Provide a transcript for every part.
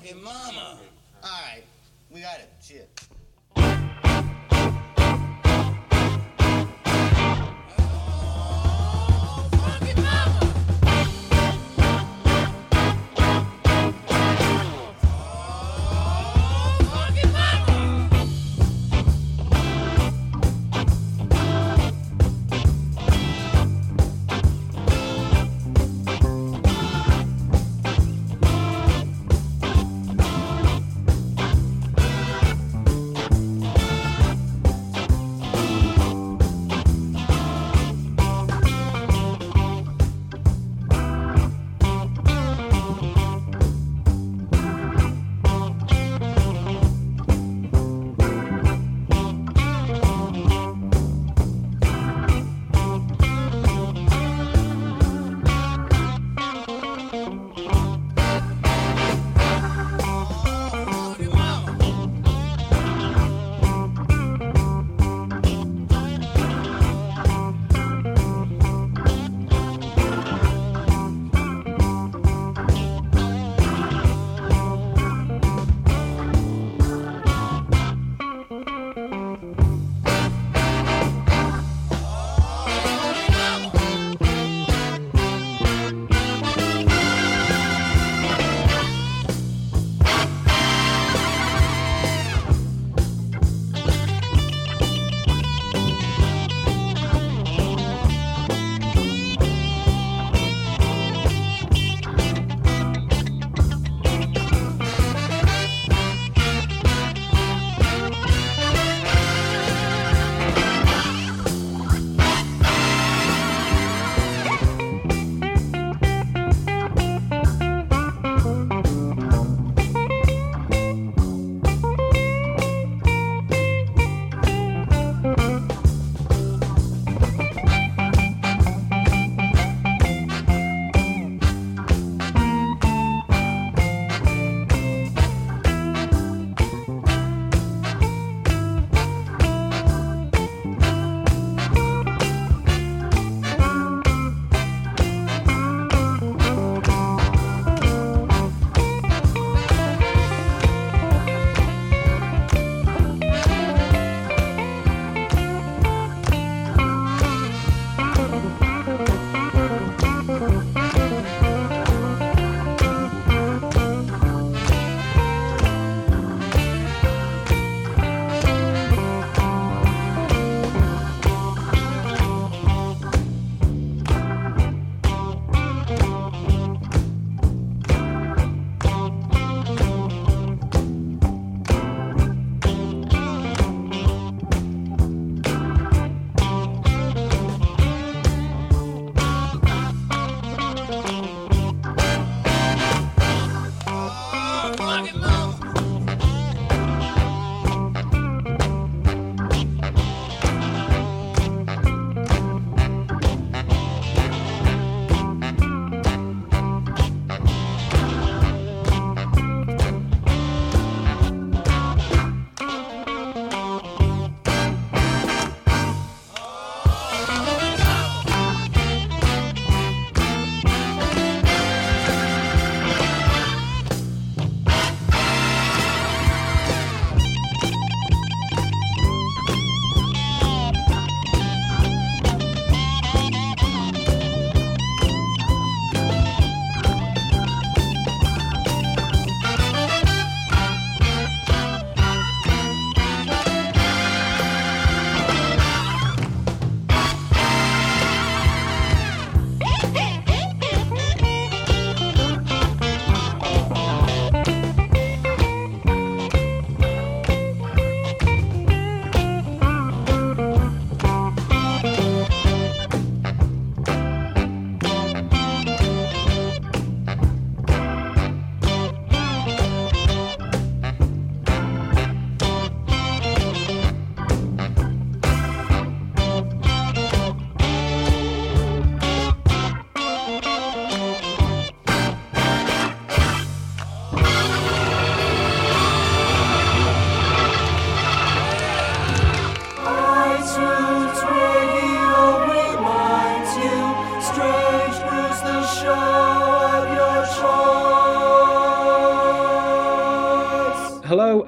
fucking mama. All right, we got it. Cheers.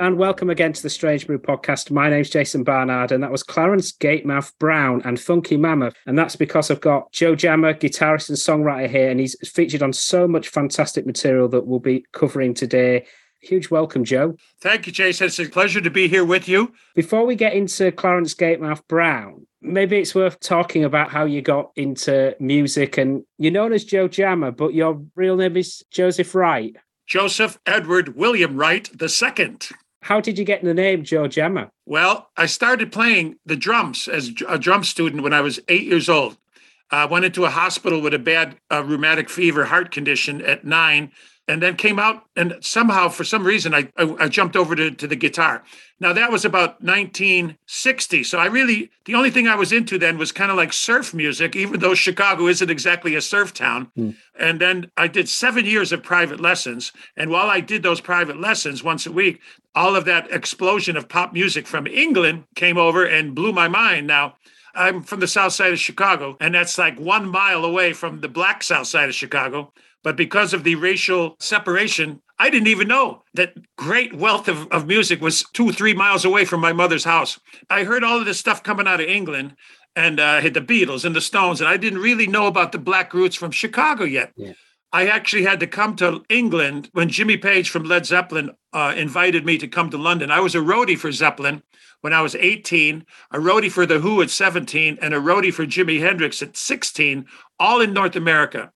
And welcome again to the Strange Brew podcast. My name's Jason Barnard, and that was Clarence Gatemouth Brown and Funky Mama. And that's because I've got Joe Jammer, guitarist and songwriter here, and he's featured on so much fantastic material that we'll be covering today. Huge welcome, Joe. Thank you, Jason. It's a pleasure to be here with you. Before we get into Clarence Gatemouth Brown, maybe it's worth talking about how you got into music. And you're known as Joe Jammer, but your real name is Joseph Wright. Joseph Edward William Wright II. How did you get the name Joe Jammer? Well, I started playing the drums as a drum student when I was eight years old. I uh, went into a hospital with a bad uh, rheumatic fever heart condition at nine and then came out and somehow for some reason I, I, I, jumped over to, to the guitar. Now that was about 1960 so i really the only thing i was into then was kind of like surf music even though chicago isn't exactly a surf town. Mm. and then i did seven years of private lessons and while i did those private lessons once a week all of that explosion of pop music from england came over and blew my mind. Now i'm from the south side of chicago and that's like one mile away from the black south side of chicago but because of the racial separation, I didn't even know that great wealth of, of music was two, three miles away from my mother's house. I heard all of this stuff coming out of England and uh, had the Beatles and the Stones, and I didn't really know about the Black Roots from Chicago yet. Yeah. I actually had to come to England when Jimmy Page from Led Zeppelin uh, invited me to come to London. I was a roadie for Zeppelin when I was 18, a roadie for The Who at 17, and a roadie for Jimi Hendrix at 16, all in North America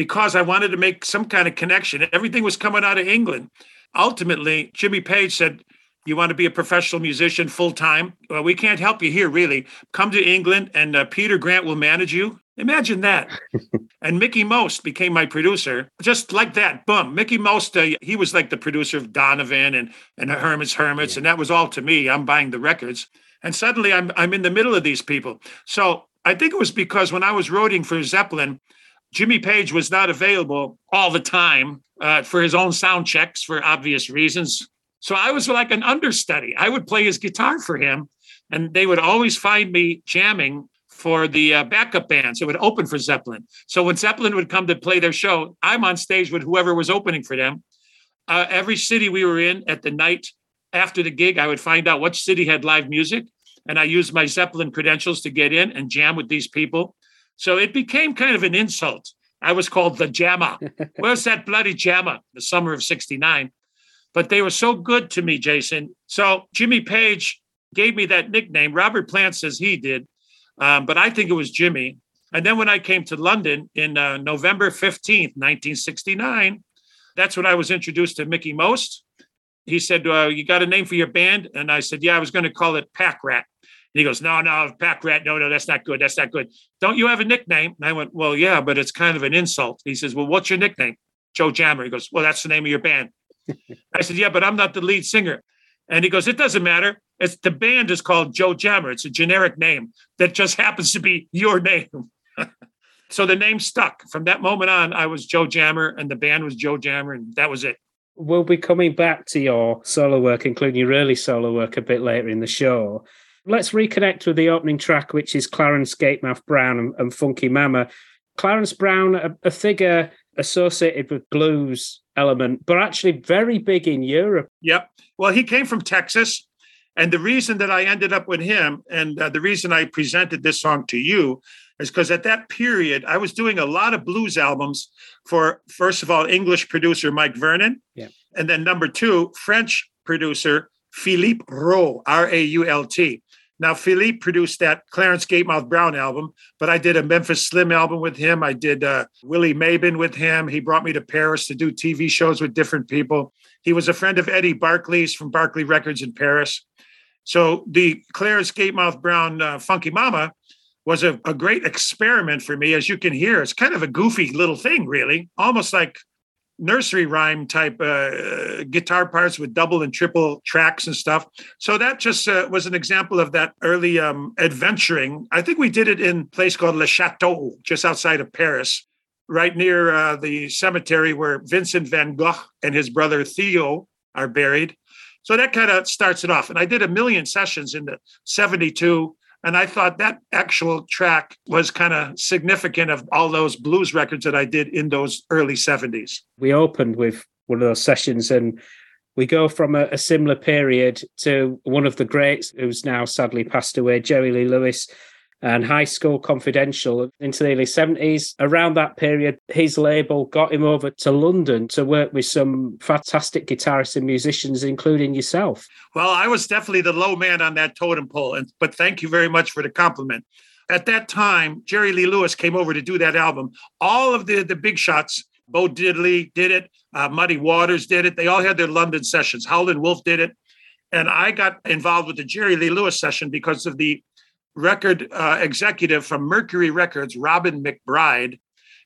because I wanted to make some kind of connection. Everything was coming out of England. Ultimately, Jimmy Page said, You want to be a professional musician full time? Well, we can't help you here, really. Come to England and uh, Peter Grant will manage you. Imagine that. and Mickie Most became my producer, just like that. Boom. Mickie Most, uh, he was like the producer of Donovan and, and the Herman's Hermits, yeah. and that was all to me. I'm buying the records. And suddenly I'm, I'm in the middle of these people. So I think it was because when I was roading for Zeppelin, Jimmy Page was not available all the time uh, for his own sound checks for obvious reasons. So I was like an understudy. I would play his guitar for him, and they would always find me jamming for the uh, backup bands. It would open for Zeppelin. So when Zeppelin would come to play their show, I'm on stage with whoever was opening for them. Uh, every city we were in at the night after the gig, I would find out what city had live music, and I used my Zeppelin credentials to get in and jam with these people. So it became kind of an insult. I was called the Jammer. Where's that bloody Jammer? The summer of 69. But they were so good to me, Jason. So Jimmy Page gave me that nickname. Robert Plant says he did, um, but I think it was Jimmy. And then when I came to London in uh, November 15th, 1969, that's when I was introduced to Mickie Most. He said, uh, You got a name for your band? And I said, Yeah, I was going to call it Pack Rat. And he goes, no, no, pack rat. No, no, that's not good. That's not good. Don't you have a nickname? And I went, well, yeah, but it's kind of an insult. He says, well, what's your nickname? Joe Jammer. He goes, well, that's the name of your band. I said, yeah, but I'm not the lead singer. And he goes, it doesn't matter. It's the band is called Joe Jammer. It's a generic name that just happens to be your name. so the name stuck. From that moment on, I was Joe Jammer and the band was Joe Jammer, and that was it. We'll be coming back to your solo work, including your early solo work, a bit later in the show. Let's reconnect with the opening track, which is Clarence Gatemouth Brown and, and Funky Mama. Clarence Brown, a, a figure associated with blues element, but actually very big in Europe. Yep. Well, he came from Texas. And the reason that I ended up with him and uh, the reason I presented this song to you is because at that period, I was doing a lot of blues albums for, first of all, English producer Mike Vernon. Yeah. And then number two, French producer Philippe Rault, R A U L T. Now, Philippe produced that Clarence Gatemouth Brown album, but I did a Memphis Slim album with him. I did uh, Willie Mabon with him. He brought me to Paris to do TV shows with different people. He was a friend of Eddie Barclay's from Barclay Records in Paris. So the Clarence Gatemouth Brown uh, Funky Mama was a, a great experiment for me. As you can hear, it's kind of a goofy little thing, really, almost like nursery rhyme type uh, guitar parts with double and triple tracks and stuff. So that just uh, was an example of that early um, adventuring. I think we did it in a place called Le Chateau, just outside of Paris, right near uh, the cemetery where Vincent van Gogh and his brother Theo are buried. So that kind of starts it off. And I did a million sessions in the 72 and I thought that actual track was kind of significant of all those blues records that I did in those early 70s. We opened with one of those sessions and we go from a, a, similar period to one of the greats who's now sadly passed away, Jerry Lee Lewis, and High School Confidential into the early 70s. Around that period, his label got him over to London to work with some fantastic guitarists and musicians, including yourself. Well, I was definitely the low man on that totem pole, and but thank you very much for the compliment. At that time, Jerry Lee Lewis came over to do that album. All of the, the big shots, Bo Diddley did it, uh, Muddy Waters did it. They all had their London sessions. Howlin' Wolf did it. And I got involved with the Jerry Lee Lewis session because of the record uh, executive from Mercury Records, Robin McBride,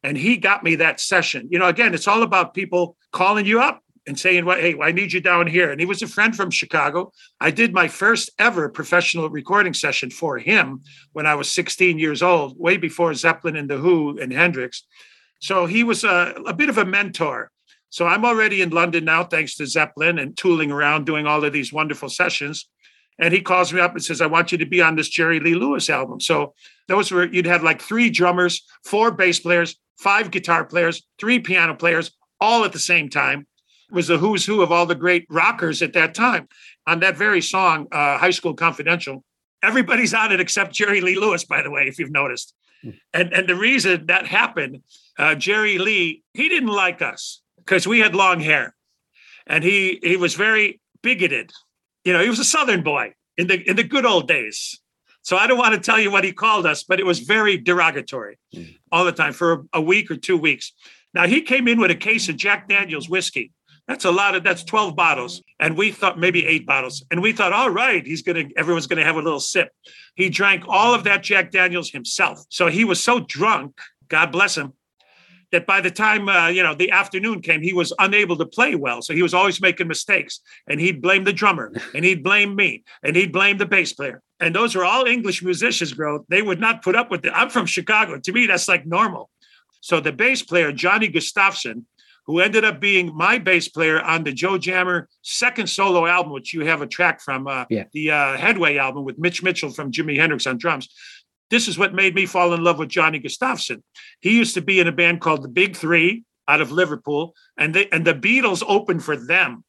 and he got me that session. You know, again, it's all about people calling you up and saying, "Well, hey, I need you down here." And he was a friend from Chicago. I did my first ever professional recording session for him when I was 16 years old, way before Zeppelin and the Who and Hendrix. So he was a, a bit of a mentor. So I'm already in London now, thanks to Zeppelin and tooling around doing all of these wonderful sessions. And he calls me up and says, I want you to be on this Jerry Lee Lewis album. So those were, you'd had like three drummers, four bass players, five guitar players, three piano players, all at the same time. It was the who's who of all the great rockers at that time. On that very song, uh, High School Confidential, everybody's on it except Jerry Lee Lewis, by the way, if you've noticed. Hmm. And, and the reason that happened, uh, Jerry Lee, he didn't like us because we had long hair. And he he was very bigoted you know, he was a Southern boy in the in the good old days. So I don't want to tell you what he called us, but it was very derogatory mm. all the time for a week or two weeks. Now he came in with a case of Jack Daniels whiskey. That's a lot of that's 12 bottles. And we thought maybe eight bottles. And we thought, all right, he's gonna everyone's gonna have a little sip. He drank all of that Jack Daniels himself. So he was so drunk, God bless him, that by the time uh, you know the afternoon came, he was unable to play well. So he was always making mistakes, and he'd blame the drummer, and he'd blame me, and he'd blame the bass player. And those are all English musicians, bro. They would not put up with it. I'm from Chicago. To me, that's like normal. So the bass player Johnny Gustafson, who ended up being my bass player on the Joe Jammer second solo album, which you have a track from, uh, yeah. the uh, Headway album with Mitch Mitchell from Jimi Hendrix on drums. This is what made me fall in love with Johnny Gustafson. He used to be in a band called the Big Three out of Liverpool, and they and the Beatles opened for them.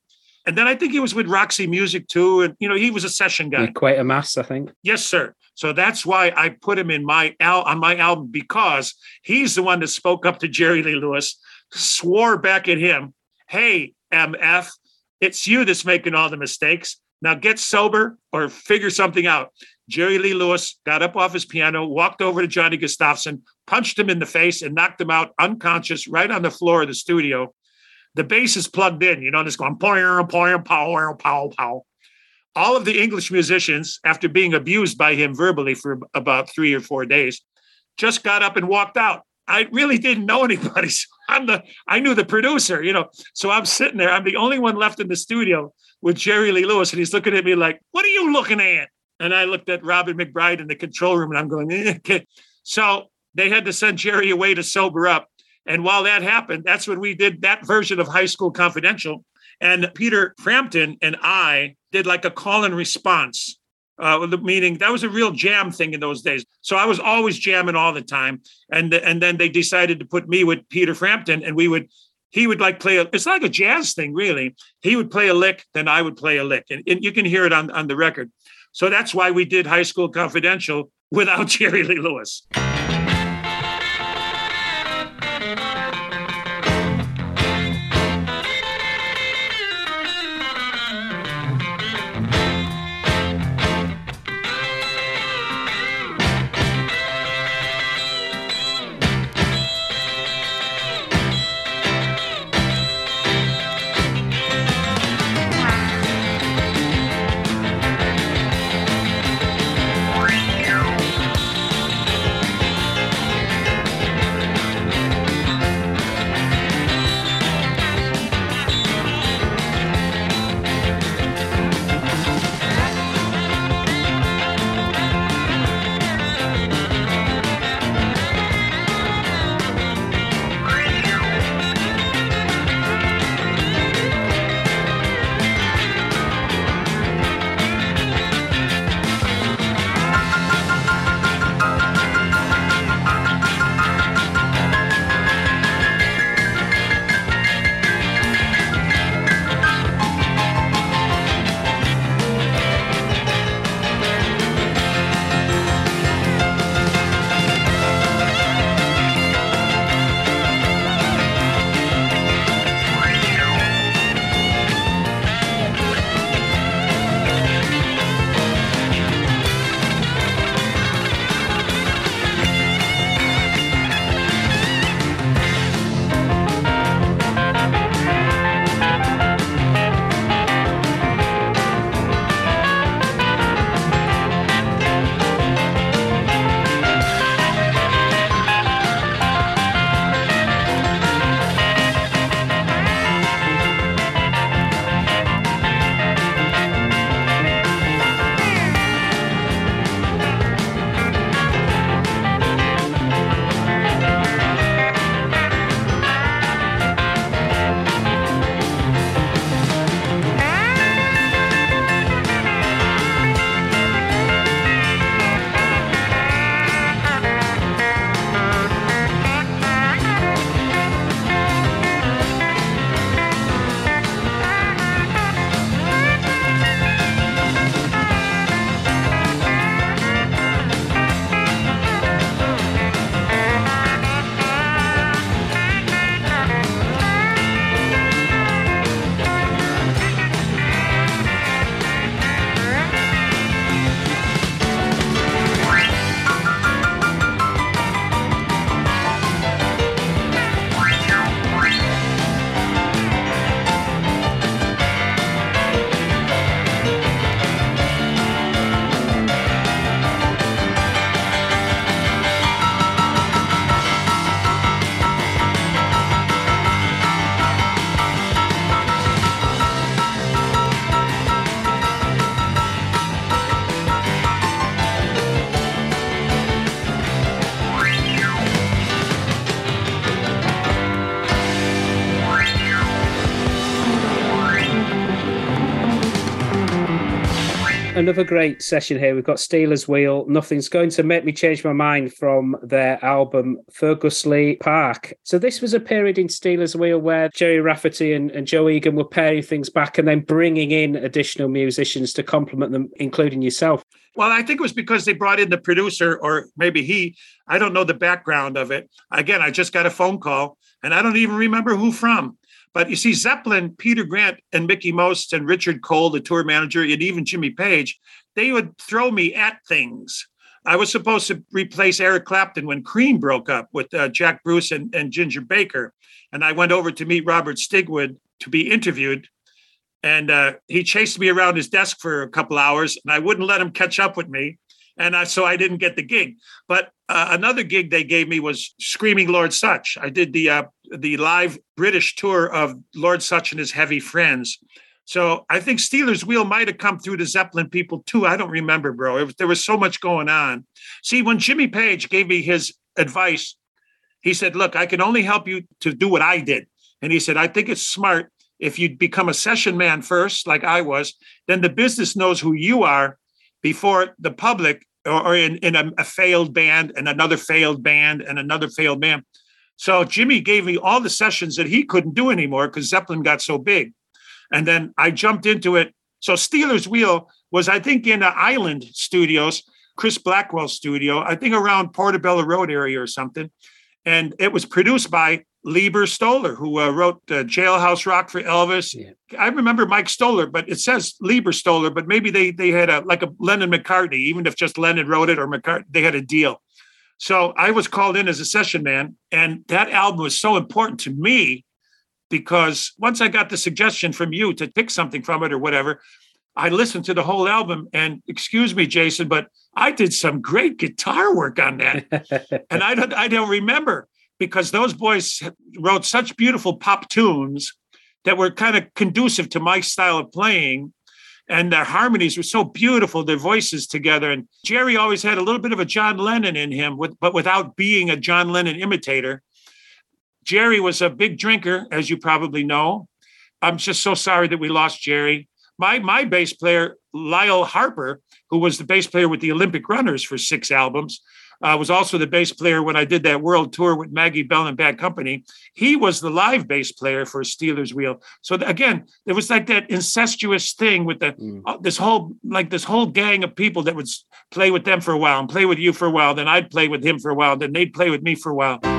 And then I think he was with Roxy Music too, and you know he was a session guy. Quatermass, I think. Yes, sir. So that's why I put him in my al- on my album because he's the one that spoke up to Jerry Lee Lewis, swore back at him, "Hey, MF, it's you that's making all the mistakes. Now get sober or figure something out." Jerry Lee Lewis got up off his piano, walked over to Johnny Gustafson, punched him in the face, and knocked him out unconscious right on the floor of the studio. The bass is plugged in, you know, and it's going pow, pow, pow, pow, pow. All of the English musicians, after being abused by him verbally for about three or four days, just got up and walked out. I really didn't know anybody. So I'm the I knew the producer, you know. So I'm sitting there. I'm the only one left in the studio with Jerry Lee Lewis, and he's looking at me like, "What are you looking at?" And I looked at Robin McBride in the control room and I'm going, eh. so they had to send Jerry away to sober up. And while that happened, that's when we did that version of High School Confidential. And Peter Frampton and I did like a call and response, uh, the meaning that was a real jam thing in those days. So I was always jamming all the time. And, and then they decided to put me with Peter Frampton and we would he would like play a, it's like a jazz thing really he would play a lick then i would play a lick and, and you can hear it on, on the record so that's why we did High School Confidential without Jerry Lee Lewis. Another great session here. We've got Stealers Wheel. Nothing's going to make me change my mind from their album Ferguslie Park. So this was a period in Stealers Wheel where Gerry Rafferty and, and Joe Egan were pairing things back and then bringing in additional musicians to complement them, including yourself. Well, I think it was because they brought in the producer, or maybe he. I don't know the background of it. Again, I just got a phone call, and I don't even remember who from. But you see, Zeppelin, Peter Grant, and Mickie Most, and Richard Cole, the tour manager, and even Jimmy Page, they would throw me at things. I was supposed to replace Eric Clapton when Cream broke up with uh, Jack Bruce and, and Ginger Baker. And I went over to meet Robert Stigwood to be interviewed. And uh, he chased me around his desk for a couple hours, and I wouldn't let him catch up with me and I, so I didn't get the gig. But uh, another gig they gave me was Screaming Lord Sutch. I did the uh, the live British tour of Lord Sutch and his Heavy Friends. So I think Stealers Wheel might have come through the Zeppelin people too. I don't remember, bro. Was, there was so much going on. See, when Jimmy Page gave me his advice, he said, "Look, I can only help you to do what I did." And he said, "I think it's smart." If you become a session man first, like I was, then the business knows who you are before the public or in, in a, a, failed band and another failed band and another failed band. So Jimmy gave me all the sessions that he couldn't do anymore because Zeppelin got so big. And then I jumped into it. So Stealers Wheel was, I think, in the Island Studios, Chris Blackwell studio, I think around Portobello Road area or something. And it was produced by Leiber Stoller, who uh, wrote uh, Jailhouse Rock for Elvis. Yeah. I remember Mike Stoller, but it says Leiber Stoller, but maybe they they had a like a Lennon McCartney, even if just Lennon wrote it or McCartney, they had a deal. So I was called in as a session man, and that album was so important to me because once I got the suggestion from you to pick something from it or whatever, I listened to the whole album. And excuse me, Jason, but I did some great guitar work on that, and I don't I don't remember because those boys wrote such beautiful pop tunes that were kind of conducive to my style of playing. And their harmonies were so beautiful, their voices together. And Gerry always had a little bit of a John Lennon in him, with, but without being a John Lennon imitator. Gerry was a big drinker, as you probably know. I'm just so sorry that we lost Gerry. My my bass player, Lyle Harper, who was the bass player with the Olympic Runners for six albums, uh, was also the bass player when I did that world tour with Maggie Bell and Bad Company. He was the live bass player for Stealers Wheel. So again, there was like that incestuous thing with the mm. uh, this whole like this whole gang of people that would play with them for a while and play with you for a while. Then I'd play with him for a while. Then they'd play with me for a while.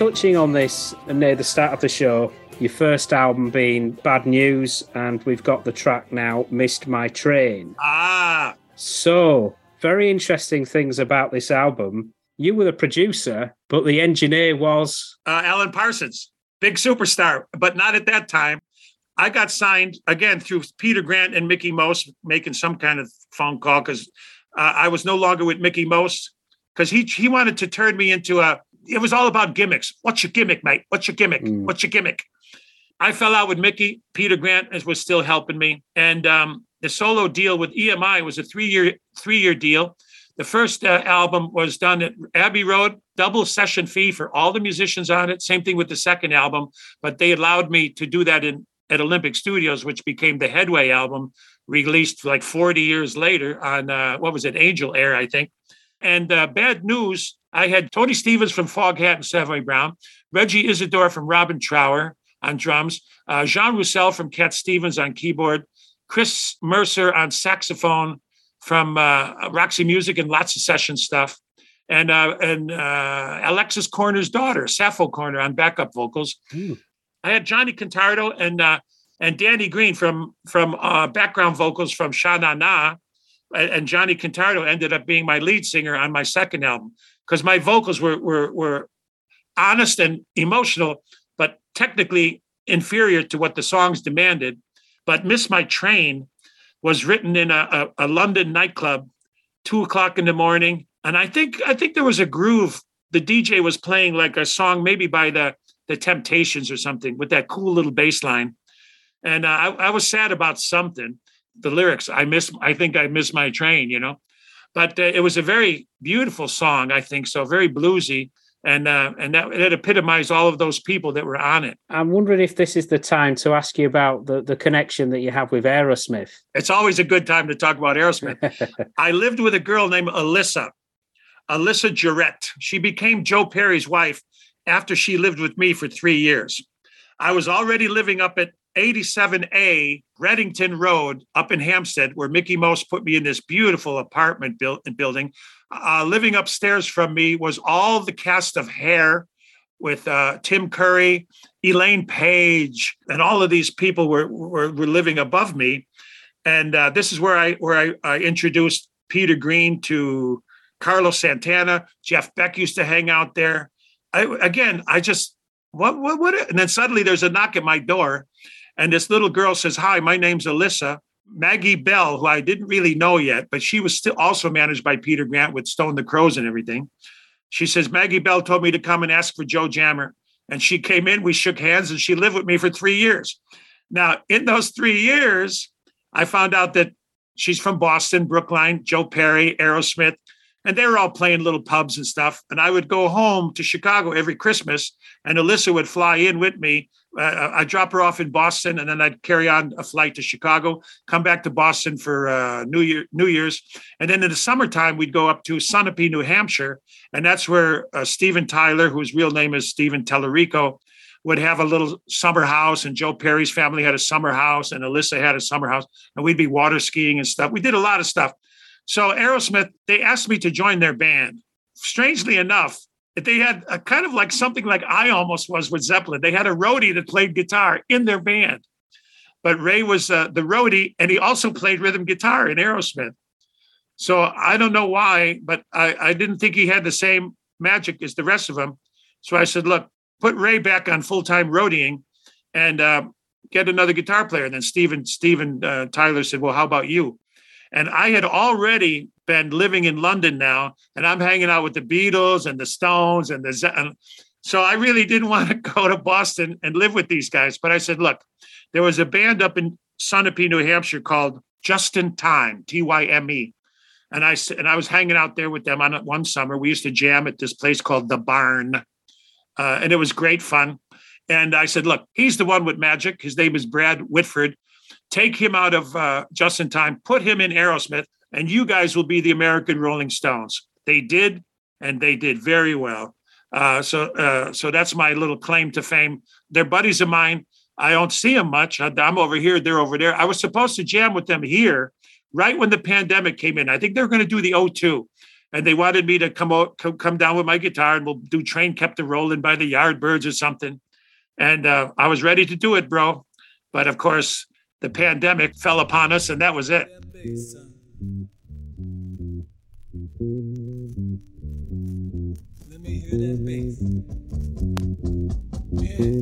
Touching on this near the start of the show. Your first album being Bad News, and we've got the track now, Missed My Train. Ah. So, very interesting things about this album. You were the producer, but the engineer was uh, Alan Parsons, big superstar, but not at that time. I got signed again through Peter Grant and Mickie Most making some kind of phone call because uh, I was no longer with Mickie Most because he he wanted to turn me into a. It was all about gimmicks. What's your gimmick, mate? What's your gimmick? Mm. What's your gimmick? I fell out with Mickie. Peter Grant was still helping me, and um, the solo deal with EMI was a three year three year deal. The first uh, album was done at Abbey Road, double session fee for all the musicians on it. Same thing with the second album, but they allowed me to do that in at Olympic Studios, which became the Headway album, released like 40 years later on uh, what was it, Angel Air, I think. And uh, Bad News, I had Tony Stevens from Foghat and Savoy Brown, Reggie Isidore from Robin Trower on drums, uh, Jean Roussel from Cat Stevens on keyboard, Chris Mercer on saxophone from uh, Roxy Music and lots of session stuff, and uh, and uh, Alexis Korner's daughter, Sappho Korner, on backup vocals. Ooh. I had Johnny Contardo and uh, and Danny Green from from uh, background vocals from Sha Na Na, and Johnny Contardo ended up being my lead singer on my second album because my vocals were were were honest and emotional, but technically inferior to what the songs demanded. But "Miss My Train" was written in a, a, a London nightclub, two o'clock in the morning, and I think I think there was a groove. The DJ was playing like a song, maybe by the the Temptations or something, with that cool little bass line. And uh, I, I was sad about something. The lyrics, I miss. I think I miss my train. You know, but uh, it was a very beautiful song. I think so, very bluesy and uh, and that it epitomized all of those people that were on it. I'm wondering if this is the time to ask you about the the connection that you have with Aerosmith. It's always a good time to talk about Aerosmith. I lived with a girl named Alyssa, Alyssa Jarrett. She became Joe Perry's wife after she lived with me for three years. I was already living up at 87A Redington Road up in Hampstead, where Mickie Most put me in this beautiful apartment building. Uh, living upstairs from me was all the cast of Hair with uh, Tim Curry, Elaine Paige, and all of these people were, were, were living above me. And uh, this is where I where I, I introduced Peter Green to Carlos Santana. Jeff Beck used to hang out there. I, again, I just what what what? And then suddenly there's a knock at my door, and this little girl says, Hi, my name's Alyssa. Maggie Bell, who I didn't really know yet, but she was still also managed by Peter Grant with Stone the Crows and everything. She says, Maggie Bell told me to come and ask for Joe Jammer. And she came in, we shook hands, and she lived with me for three years. Now, in those three years, I found out that she's from Boston, Brookline, Joe Perry, Aerosmith, and they were all playing little pubs and stuff. And I would go home to Chicago every Christmas, and Alyssa would fly in with me uh, I'd drop her off in Boston, and then I'd carry on a flight to Chicago, come back to Boston for uh, New Year, New Year's, and then in the summertime we'd go up to Sunapee, New Hampshire, and that's where uh, Steven Tyler, whose real name is Steven Tallarico, would have a little summer house, and Joe Perry's family had a summer house, and Alyssa had a summer house, and we'd be water skiing and stuff. We did a lot of stuff. So Aerosmith, they asked me to join their band. Strangely enough, they had a kind of like something like I almost was with Zeppelin. They had a roadie that played guitar in their band, but Ray was uh, the roadie, and he also played rhythm guitar in Aerosmith. So I don't know why, but I, I didn't think he had the same magic as the rest of them. So I said, look, put Ray back on full time roadieing, and uh, get another guitar player. And then Steven Steven uh, Tyler said, well, how about you? And I had already been living in London now, and I'm hanging out with the Beatles and the Stones and the. And so I really didn't want to go to Boston and live with these guys. But I said, look, there was a band up in Sunapee, New Hampshire called Justin Tyme, T Y M E. And I and I was hanging out there with them on one summer. We used to jam at this place called the Barn, uh, and it was great fun. And I said, look, he's the one with magic. His name is Brad Whitford take him out of uh, Justin Tyme, put him in Aerosmith, and you guys will be the American Rolling Stones. They did, and they did very well. Uh, so, uh, so that's my little claim to fame. They're buddies of mine. I don't see them much. I'm over here, they're over there. I was supposed to jam with them here right when the pandemic came in. I think they're going to do the O2. and they wanted me to come out, come down with my guitar, and we'll do "Train Kept a Rolling" by the Yardbirds or something. And uh, I was ready to do it, bro. But of course, the pandemic fell upon us, and that was it. Let me hear that bass. Yeah.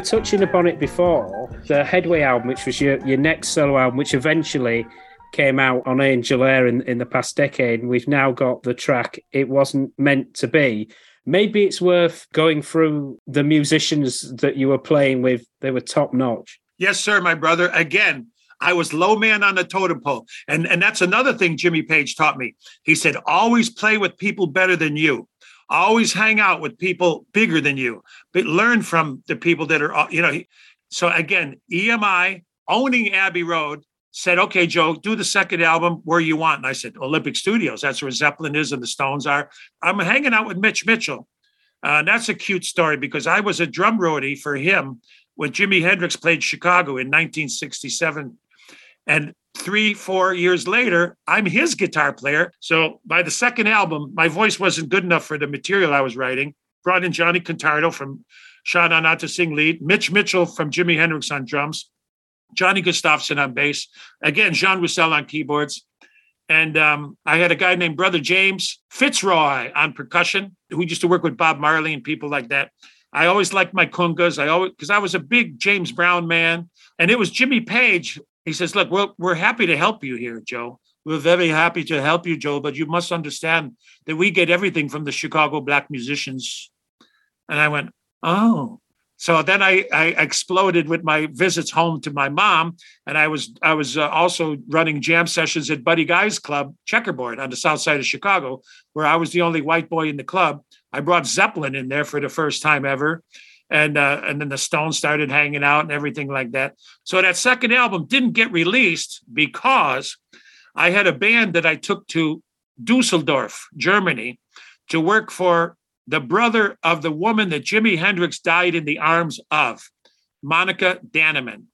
Touching upon it before, the Headway album, which was your, your next solo album, which eventually came out on Angel Air in, in the past decade, and we've now got the track It Wasn't Meant to Be. Maybe it's worth going through the musicians that you were playing with. They were top notch. Yes, sir, my brother. Again, I was low man on the totem pole. And, and that's another thing Jimmy Page taught me. He said, always play with people better than you always hang out with people bigger than you, but learn from the people that are, uh, you know. So again, EMI owning Abbey Road said, okay, Joe, do the second album where you want. And I said, Olympic Studios. That's where Zeppelin is and the Stones are. I'm hanging out with Mitch Mitchell. Uh, that's a cute story because I was a drum roadie for him when Jimi Hendrix played Chicago in 1967. And three, four years later, I'm his guitar player. So by the second album, my voice wasn't good enough for the material I was writing. Brought in Johnny Contardo from Sha Na Na to sing lead, Mitch Mitchell from Jimi Hendrix on drums, Johnny Gustafson on bass, again, Jean Roussel on keyboards. And um, I had a guy named Brother James Fitzroy on percussion, who used to work with Bob Marley and people like that. I always liked my congas. I always because I was a big James Brown man, and it was Jimmy Page. He says, "Look, we're we're happy to help you here, Joe. We're very happy to help you, Joe. But you must understand that we get everything from the Chicago black musicians." And I went, "Oh." So then I, I exploded with my visits home to my mom, and I was I was uh, also running jam sessions at Buddy Guy's Club Checkerboard on the south side of Chicago, where I was the only white boy in the club. I brought Zeppelin in there for the first time ever, and uh, and then the Stones started hanging out and everything like that. So that second album didn't get released because I had a band that I took to Dusseldorf, Germany, to work for the brother of the woman that Jimi Hendrix died in the arms of, Monica Dannemann.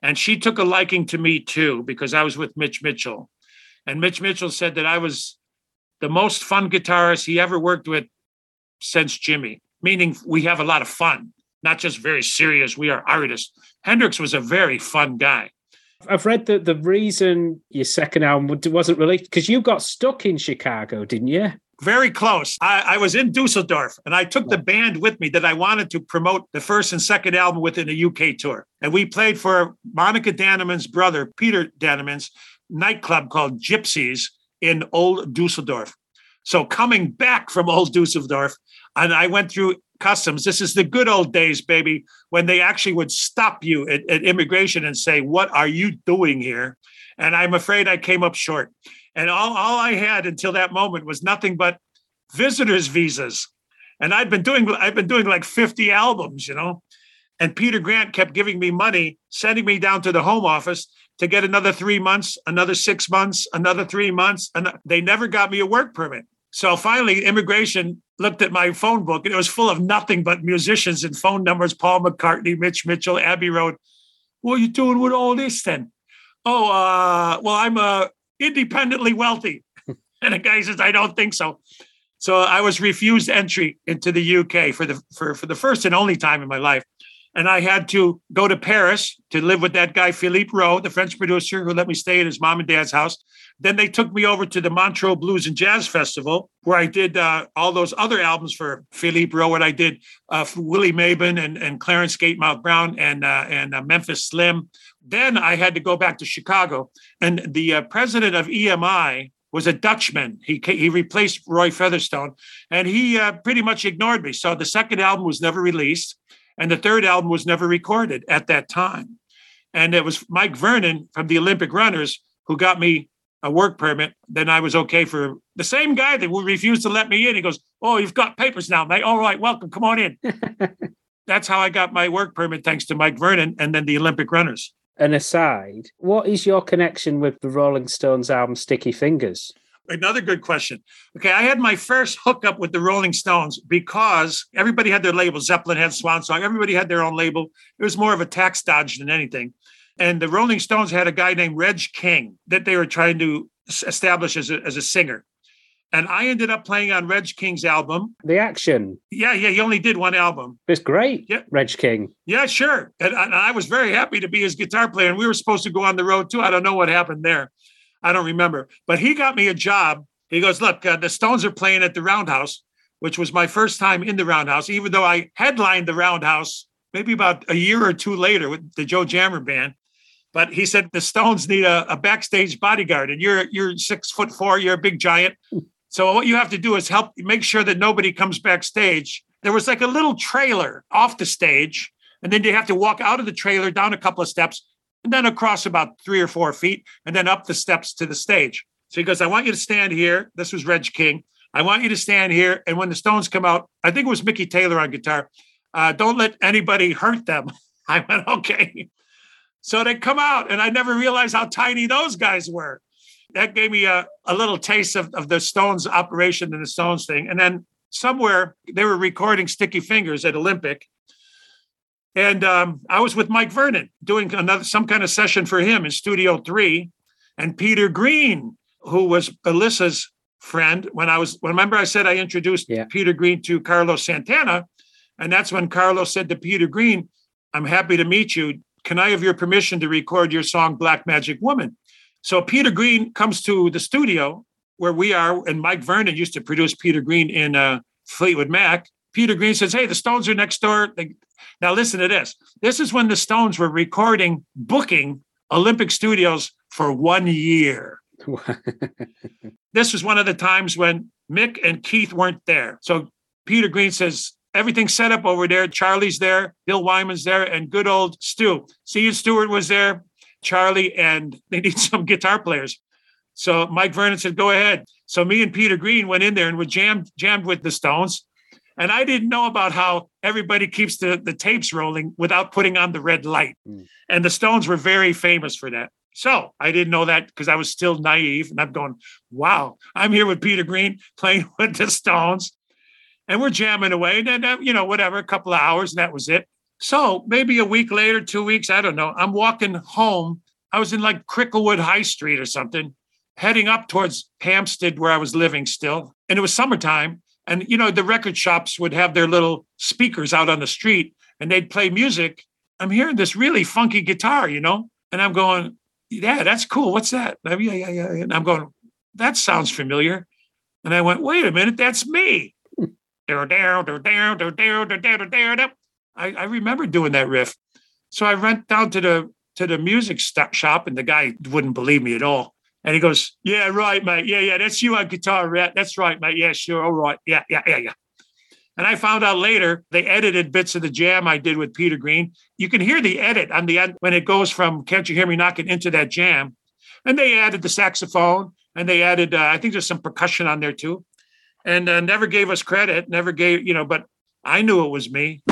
And she took a liking to me too, because I was with Mitch Mitchell. And Mitch Mitchell said that I was the most fun guitarist he ever worked with since Jimmy, meaning we have a lot of fun, not just very serious. We are artists. Hendrix was a very fun guy. I've read that the reason your second album wasn't released because you got stuck in Chicago, didn't you? Very close. I, I, was in Dusseldorf and I took the band with me that I wanted to promote the first and second album within a UK tour. And we played for Monica Dannemann's brother, Peter Dannemann's nightclub called Gypsies in Old Dusseldorf. So coming back from Old Dusseldorf, and I went through customs. This is the good old days, baby, when they actually would stop you at, at immigration and say, What are you doing here? And I'm afraid I came up short. And all, all I had until that moment was nothing but visitors visas. And I'd been doing I've been doing like 50 albums, you know. And Peter Grant kept giving me money, sending me down to the home office to get another three months, another six months, another three months. And they never got me a work permit. So finally, immigration looked at my phone book and it was full of nothing but musicians and phone numbers Paul McCartney, Mitch Mitchell, Abbey Road. What are you doing with all this then? Oh, uh, well, I'm uh, independently wealthy. and the guy says, I don't think so. So I was refused entry into the UK for the for, for the first and only time in my life. And I had to go to Paris to live with that guy, Philippe Rault, the French producer who let me stay at his mom and dad's house. Then they took me over to the Montreux Blues and Jazz Festival, where I did uh, all those other albums for Philippe Rault, and I did uh, Willie Mabon and, and Clarence Gatemouth Brown and uh, and uh, Memphis Slim. Then I had to go back to Chicago, and the uh, president of EMI was a Dutchman. He he replaced Roy Featherstone, and he uh, pretty much ignored me. So the second album was never released, and the third album was never recorded at that time. And it was Mike Vernon from the Olympic Runners who got me a work permit, then I was okay for the same guy that refused to let me in. He goes, Oh, you've got papers now, mate. All right, welcome. Come on in. That's how I got my work permit, thanks to Mike Vernon and then the Olympic runners. An aside, what is your connection with the Rolling Stones album Sticky Fingers? Another good question. Okay, I had my first hookup with the Rolling Stones because everybody had their label. Zeppelin had Swan Song. Everybody had their own label. It was more of a tax dodge than anything. And the Rolling Stones had a guy named Reg King that they were trying to establish as a, as a singer. And I ended up playing on Reg King's album. The Action. Yeah, yeah. He only did one album. It's great. Yeah. Reg King. Yeah, sure. And, and I was very happy to be his guitar player. And we were supposed to go on the road too. I don't know what happened there. I don't remember. But he got me a job. He goes, Look, uh, the Stones are playing at the Roundhouse, which was my first time in the Roundhouse, even though I headlined the Roundhouse maybe about a year or two later with the Joe Jammer band. But he said the Stones need a, a backstage bodyguard, and you're you're six foot four, you're a big giant. So what you have to do is help make sure that nobody comes backstage. There was like a little trailer off the stage, and then you have to walk out of the trailer down a couple of steps, and then across about three or four feet, and then up the steps to the stage. So he goes, I want you to stand here. This was Reg King. I want you to stand here. And when the Stones come out, I think it was Mickey Taylor on guitar. Uh, don't let anybody hurt them. I went, okay. So they come out, and I never realized how tiny those guys were. That gave me a, a little taste of, of the Stones operation and the Stones thing. And then somewhere they were recording Sticky Fingers at Olympic. And um, I was with Mike Vernon doing another some kind of session for him in Studio Three, and Peter Green, who was Alyssa's friend. When I was, remember, I said I introduced Yeah. Peter Green to Carlos Santana, and that's when Carlos said to Peter Green, "I'm happy to meet you. Can I have your permission to record your song Black Magic Woman?" So Peter Green comes to the studio where we are, and Mike Vernon used to produce Peter Green in uh, Fleetwood Mac. Peter Green says, "Hey, the Stones are next door." They- now listen to this. This is when the Stones were recording, booking Olympic Studios for one year. This was one of the times when Mick and Keith weren't there. So Peter Green says, everything's set up over there. Charlie's there, Bill Wyman's there, and good old Stu. See, Stewart was there, Charlie, and they need some guitar players. So Mike Vernon said, go ahead. So me and Peter Green went in there and we jammed, jammed with the Stones. And I didn't know about how everybody keeps the, the tapes rolling without putting on the red light. Mm. And the Stones were very famous for that. So I didn't know that because I was still naive. And I'm going, wow, I'm here with Peter Green playing with the Stones. And we're jamming away. And then, uh, you know, whatever, a couple of hours, and that was it. So maybe a week later, two weeks, I don't know. I'm walking home. I was in like Cricklewood High Street or something, heading up towards Hampstead, where I was living still. And it was summertime. And, you know, the record shops would have their little speakers out on the street and they'd play music. I'm hearing this really funky guitar, you know, and I'm going, yeah, that's cool. What's that? Yeah, yeah, yeah. And I'm going, that sounds familiar. And I went, wait a minute, that's me. I, I remember doing that riff. So I went down to the to the music shop, and the guy wouldn't believe me at all. And he goes, "Yeah, right, mate. Yeah, yeah, that's you on guitar, right? That's right, mate. Yeah, sure. All right. Yeah, yeah, yeah, yeah." And I found out later they edited bits of the jam I did with Peter Green. You can hear the edit on the end when it goes from "Can't You Hear Me Knocking" into that jam, and they added the saxophone and they added, uh, I think there's some percussion on there too, and uh, never gave us credit. Never gave, you know, but I knew it was me.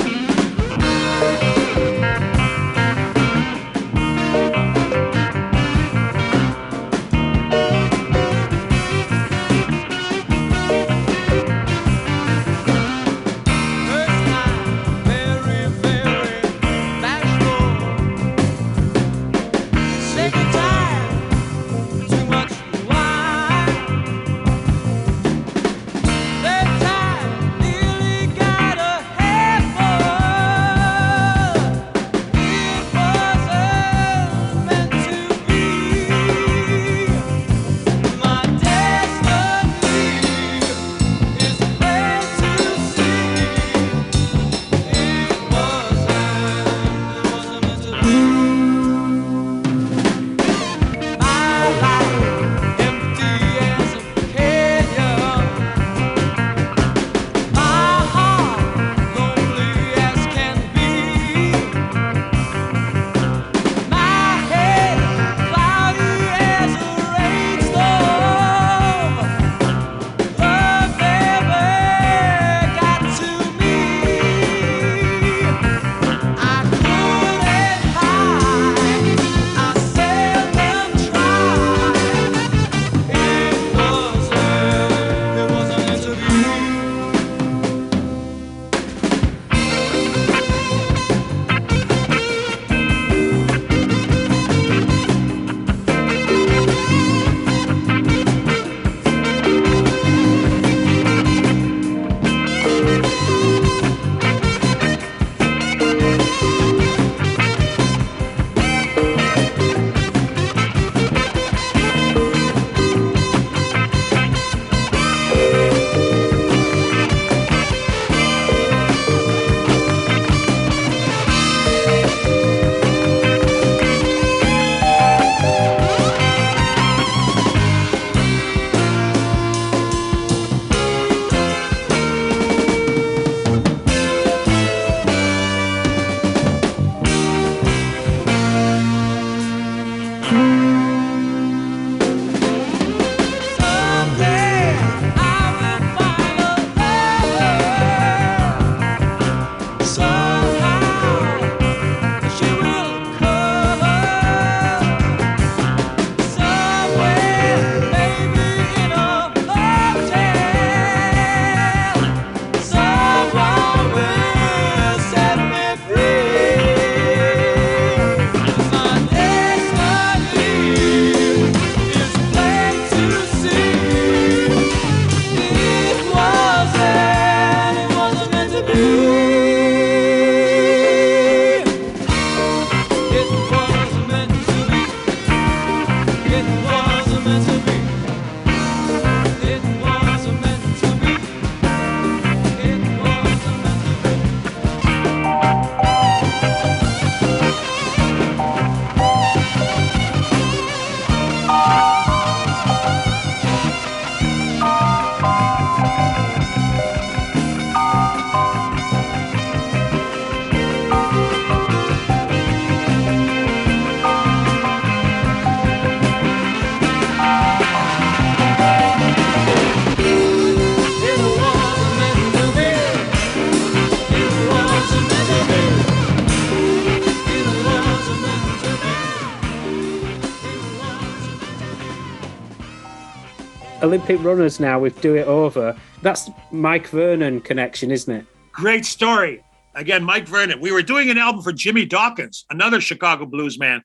Olympic runners now with Do It Over. That's Mike Vernon connection, isn't it? Great story. Again, Mike Vernon. We were doing an album for Jimmy Dawkins, another Chicago blues man.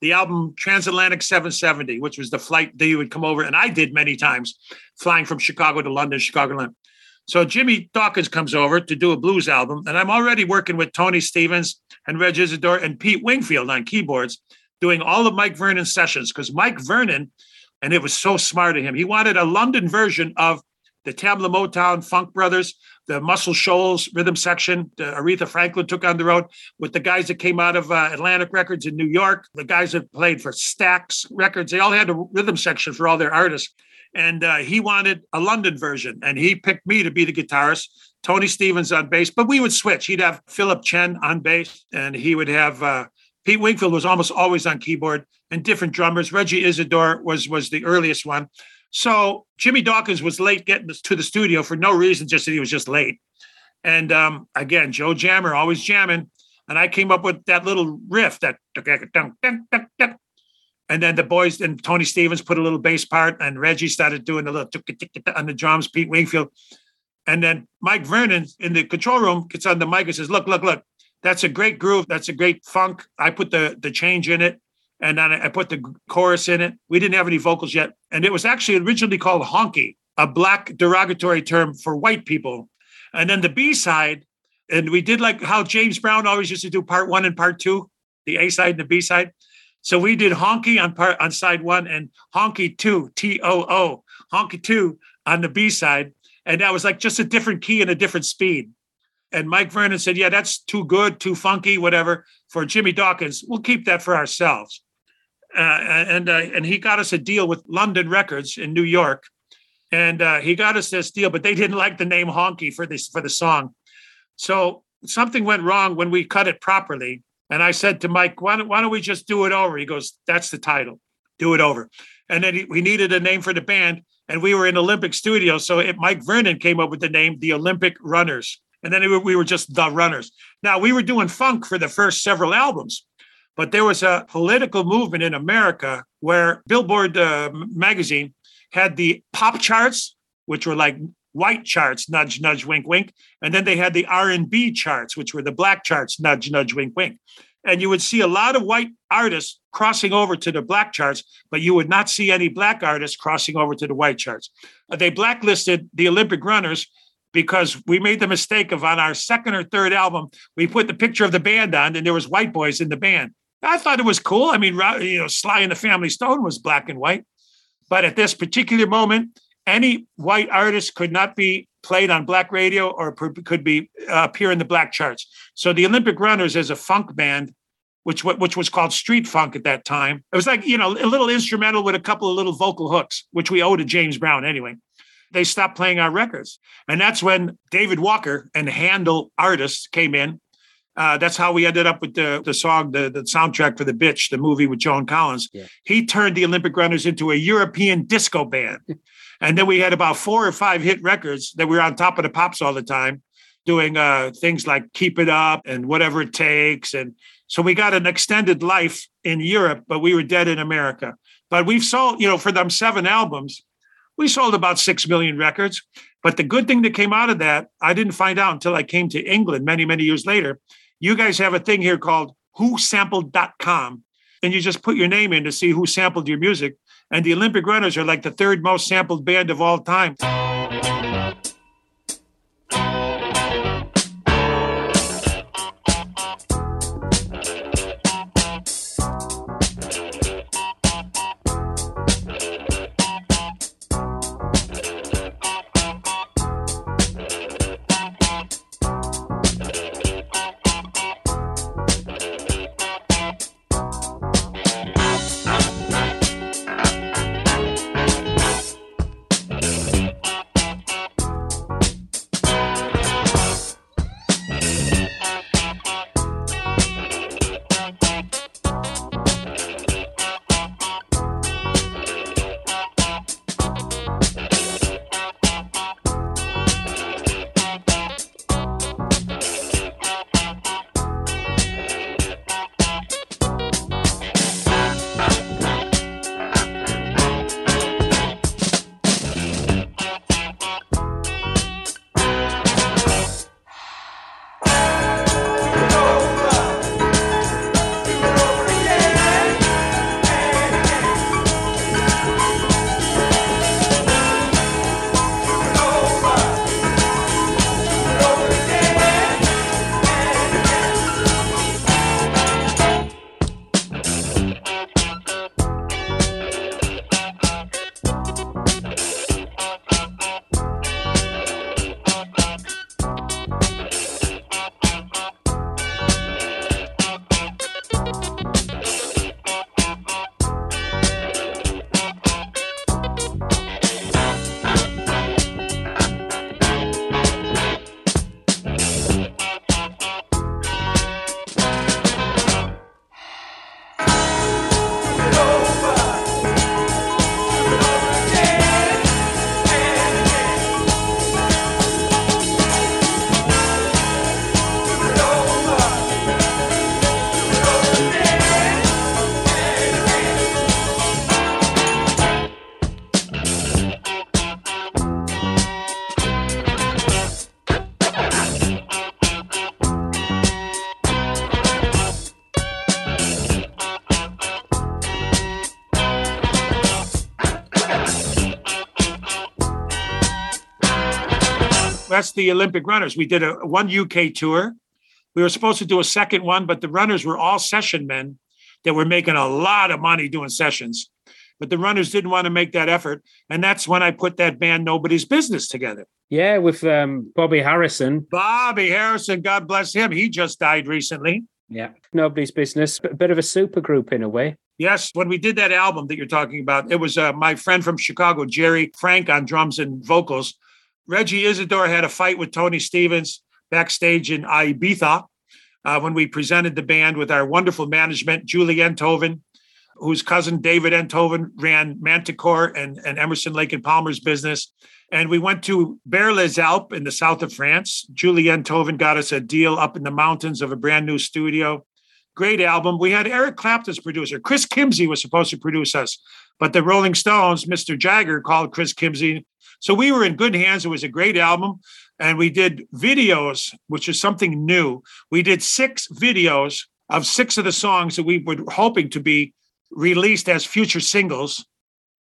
The album Transatlantic 770, which was the flight that you would come over, and I did many times, flying from Chicago to London, Chicago London. So Jimmy Dawkins comes over to do a blues album, and I'm already working with Tony Stevens and Reg Isidore and Pete Wingfield on keyboards, doing all of Mike Vernon's sessions because Mike Vernon, and it was so smart of him, he wanted a London version of the Tamla Motown Funk Brothers, the Muscle Shoals rhythm section. Uh, Aretha Franklin took on the road with the guys that came out of uh, Atlantic Records in New York, the guys that played for Stax Records. They all had a rhythm section for all their artists. And uh, he wanted a London version, and he picked me to be the guitarist. Tony Stevens on bass, but we would switch. He'd have Philip Chen on bass, and he would have uh, Pete Wingfield was almost always on keyboard, and different drummers. Reggie Isidore was was the earliest one. So Jimmy Dawkins was late getting to the studio for no reason, just that he was just late. And um, again, Joe Jammer always jamming, and I came up with that little riff that and then the boys and Tony Stevens put a little bass part, and Reggie started doing a little on the drums. Pete Wingfield, and then Mike Vernon in the control room gets on the mic and says, "Look, look, look, that's a great groove. That's a great funk. I put the the change in it, and then I put the chorus in it. We didn't have any vocals yet, and it was actually originally called honky, a black derogatory term for white people. And then the B side, and we did like how James Brown always used to do part one and part two, the A side and the B side." So we did honky on part on side one and honky two, T O O, honky two on the B side. And that was like just a different key and a different speed. And Mike Vernon said, Yeah, that's too good, too funky, whatever. For Jimmy Dawkins, we'll keep that for ourselves. Uh, and uh, and he got us a deal with London Records in New York, and uh, he got us this deal, but they didn't like the name Honky for this for the song. So something went wrong when we cut it properly. And I said to Mike, why don't, why don't we just do it over? He goes, that's the title, do it over. And then he, we needed a name for the band. And we were in Olympic Studio. So it, Mike Vernon came up with the name, the Olympic Runners. And then it, we were just the Runners. Now, we were doing funk for the first several albums, but there was a political movement in America where Billboard uh, magazine had the pop charts, which were like white charts, nudge, nudge, wink, wink. And then they had the R&B charts, which were the black charts, nudge, nudge, wink, wink. And you would see a lot of white artists crossing over to the black charts, but you would not see any black artists crossing over to the white charts. Uh, They blacklisted the Olympic runners because we made the mistake of on our second or third album, we put the picture of the band on and there was white boys in the band. I thought it was cool. I mean, you know, Sly and the Family Stone was black and white. But at this particular moment, any white artist could not be played on black radio or could be uh, appear in the black charts. So the Olympic Runners is a funk band, which which was called street funk at that time. It was like you know a little instrumental with a couple of little vocal hooks, which we owe to James Brown anyway. They stopped playing our records, and that's when David Walker and Handel artists came in. Uh, that's how we ended up with the the song, the, the soundtrack for the Bitch, the movie with Joan Collins. Yeah. He turned the Olympic Runners into a European disco band. And then we had about four or five hit records that we were on top of the pops all the time, doing uh, things like Keep It Up and Whatever It Takes. And so we got an extended life in Europe, but we were dead in America. But we've sold, you know, for them seven albums, we sold about six million records. But the good thing that came out of that, I didn't find out until I came to England many, many years later. You guys have a thing here called whosampled.com, and you just put your name in to see who sampled your music. And the Olympic Runners are like the third most sampled band of all time. That's the Olympic runners. We did a one UK tour. We were supposed to do a second one, but the runners were all session men that were making a lot of money doing sessions. But the runners didn't want to make that effort. And that's when I put that band Nobody's Business together. Yeah, with um, Bobby Harrison. Bobby Harrison, God bless him. He just died recently. Yeah, nobody's business. A bit of a super group in a way. Yes, when we did that album that you're talking about, it was uh, my friend from Chicago, Jerry Frank, on drums and vocals. Reggie Isidore had a fight with Tony Stevens backstage in Ibiza uh, when we presented the band with our wonderful management, Julie Enthoven, whose cousin David Enthoven ran Manticore and, and Emerson Lake and Palmer's business. And we went to Berre-les-Alpes in the south of France. Julie Enthoven got us a deal up in the mountains of a brand new studio. Great album. We had Eric Clapton's producer. Chris Kimsey was supposed to produce us, but the Rolling Stones, Mr. Jagger, called Chris Kimsey. So we were in good hands. It was a great album. And we did videos, which is something new. We did six videos of six of the songs that we were hoping to be released as future singles.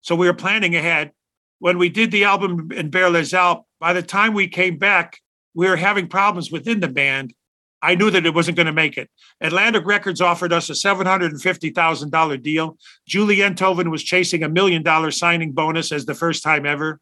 So we were planning ahead. When we did the album in Berre-les-Alpes, by the time we came back, we were having problems within the band. I knew that it wasn't going to make it. Atlantic Records offered us a $750,000 deal. Julie Enthoven was chasing a million dollar signing bonus as the first time ever.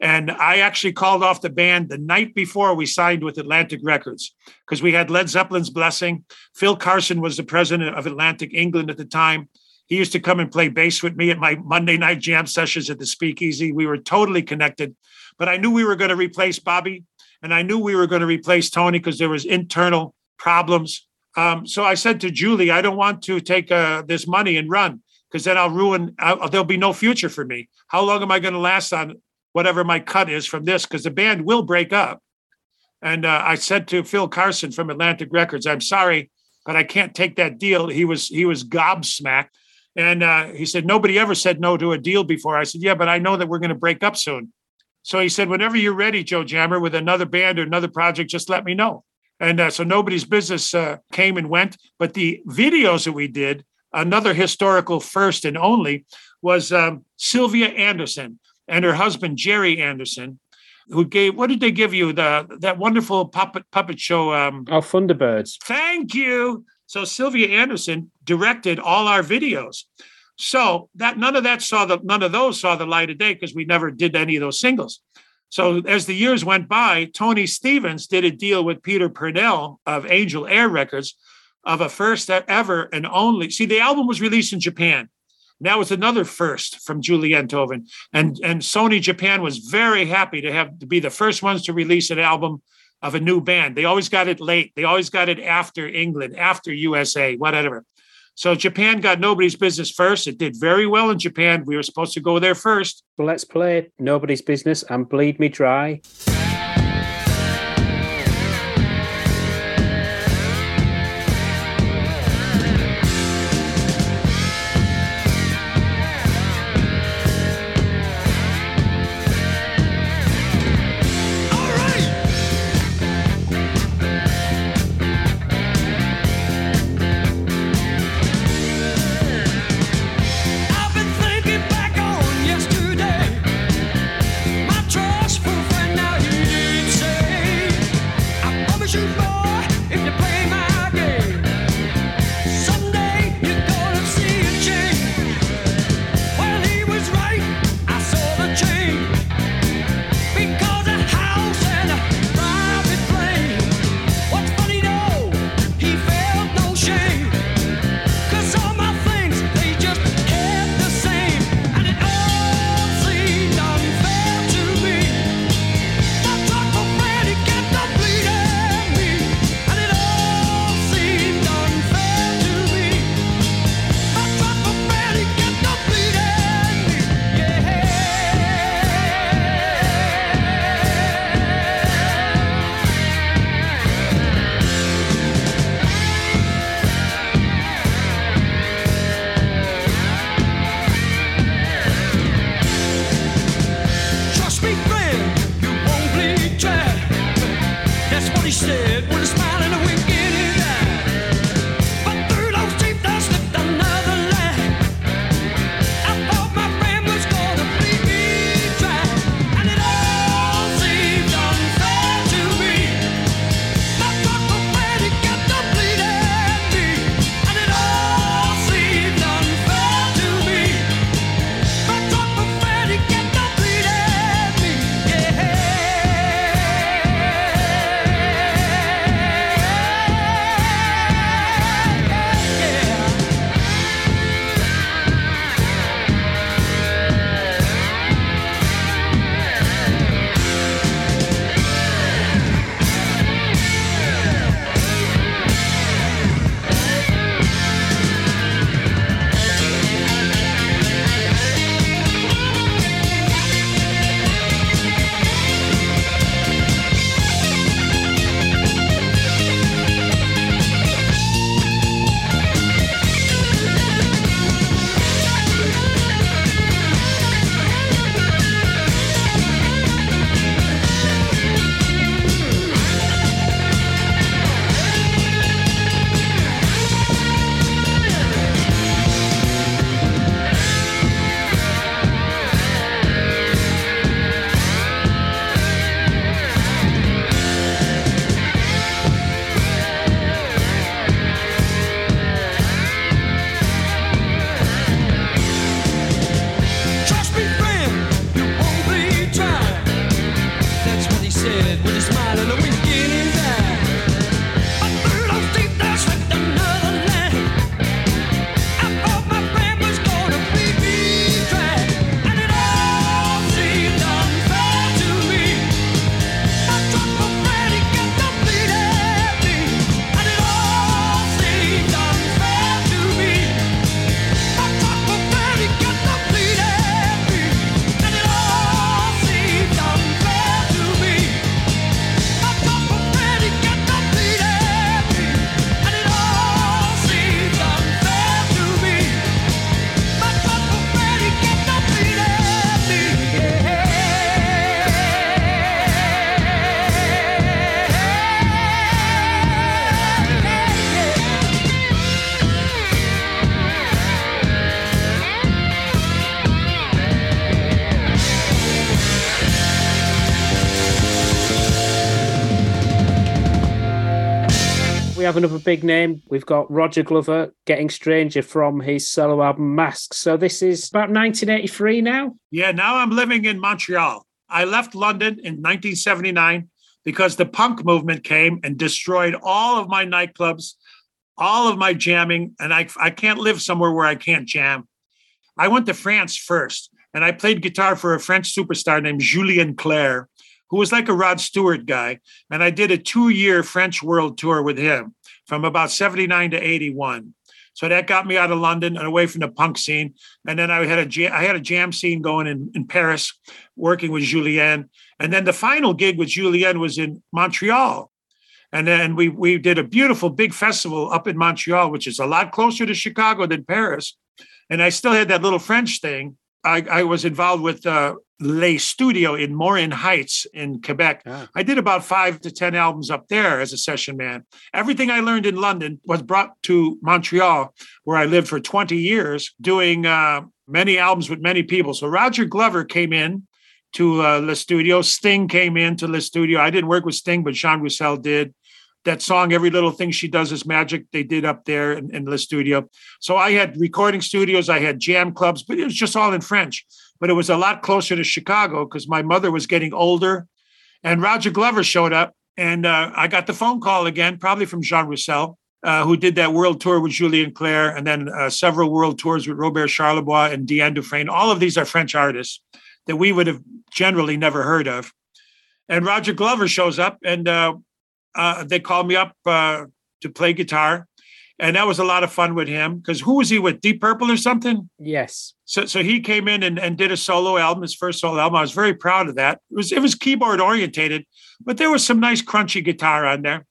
And I actually called off the band the night before we signed with Atlantic Records because we had Led Zeppelin's blessing. Phil Carson was the president of Atlantic England at the time. He used to come and play bass with me at my Monday night jam sessions at the Speakeasy. We were totally connected, but I knew we were going to replace Bobby and I knew we were going to replace Tony because there was internal problems. Um, so I said to Julie, I don't want to take uh, this money and run because then I'll ruin. I'll, there'll be no future for me. How long am I going to last on whatever my cut is from this? Because the band will break up. And uh, I said to Phil Carson from Atlantic Records, "I'm sorry, but I can't take that deal." He was he was gobsmacked, and uh, he said, "Nobody ever said no to a deal before." I said, "Yeah, but I know that we're going to break up soon." So he said, "Whenever you're ready, Joe Jammer, with another band or another project, just let me know." And uh, so nobody's business uh, came and went. But the videos that we did, another historical first and only, was um, Sylvia Anderson and her husband Gerry Anderson, who gave what did they give you the that wonderful puppet puppet show? Um, Oh, Thunderbirds. Thank you. So Sylvia Anderson directed all our videos. So that none of that saw the none of those saw the light of day because we never did any of those singles. So as the years went by, Tony Stevens did a deal with Peter Purnell of Angel Air Records of a first ever and only. See, the album was released in Japan. That was another first from Julie Enthoven. And, and Sony Japan was very happy to have to be the first ones to release an album of a new band. They always got it late. They always got it after England, after USA, whatever. So Japan got nobody's business first. It did very well in Japan. We were supposed to go there first. Let's play Nobody's Business and Bleed Me Dry. We have another big name. We've got Roger Glover getting stranger from his solo album Masks. So this is about 1983 now. Yeah, now I'm living in Montreal. I left London in 1979 because the punk movement came and destroyed all of my nightclubs, all of my jamming, and I, I can't live somewhere where I can't jam. I went to France first, and I played guitar for a French superstar named Julien Clerc, who was like a Rod Stewart guy. And I did a two year French world tour with him from about 79 to 81. So that got me out of London and away from the punk scene. And then I had a jam, I had a jam scene going in, in Paris, working with Julien. And then the final gig with Julien was in Montreal. And then we we did a beautiful big festival up in Montreal, which is a lot closer to Chicago than Paris. And I still had that little French thing. I, I was involved with uh, Le Studio in Morin Heights in Quebec. Ah. I did about five to 10 albums up there as a session man. Everything I learned in London was brought to Montreal, where I lived for 20 years, doing uh, many albums with many people. So Roger Glover came in to uh, Le Studio. Sting came into Le Studio. I didn't work with Sting, but Jean Roussel did. That song, Every Little Thing She Does Is Magic, they did up there in, in Le Studio. So I had recording studios, I had jam clubs, but it was just all in French. But it was a lot closer to Chicago because my mother was getting older. And Roger Glover showed up, and uh, I got the phone call again, probably from Jean Roussel, uh, who did that world tour with Julien Clerc, and then uh, several world tours with Robert Charlebois and Diane Dufresne. All of these are French artists that we would have generally never heard of. And Roger Glover shows up, and uh, uh, they call me up uh, to play guitar. And that was a lot of fun with him because who was he with? Deep Purple or something? Yes. So, so he came in and, and did a solo album, his first solo album. I was very proud of that. It was it was keyboard orientated, but there was some nice crunchy guitar on there.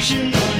Hesitation on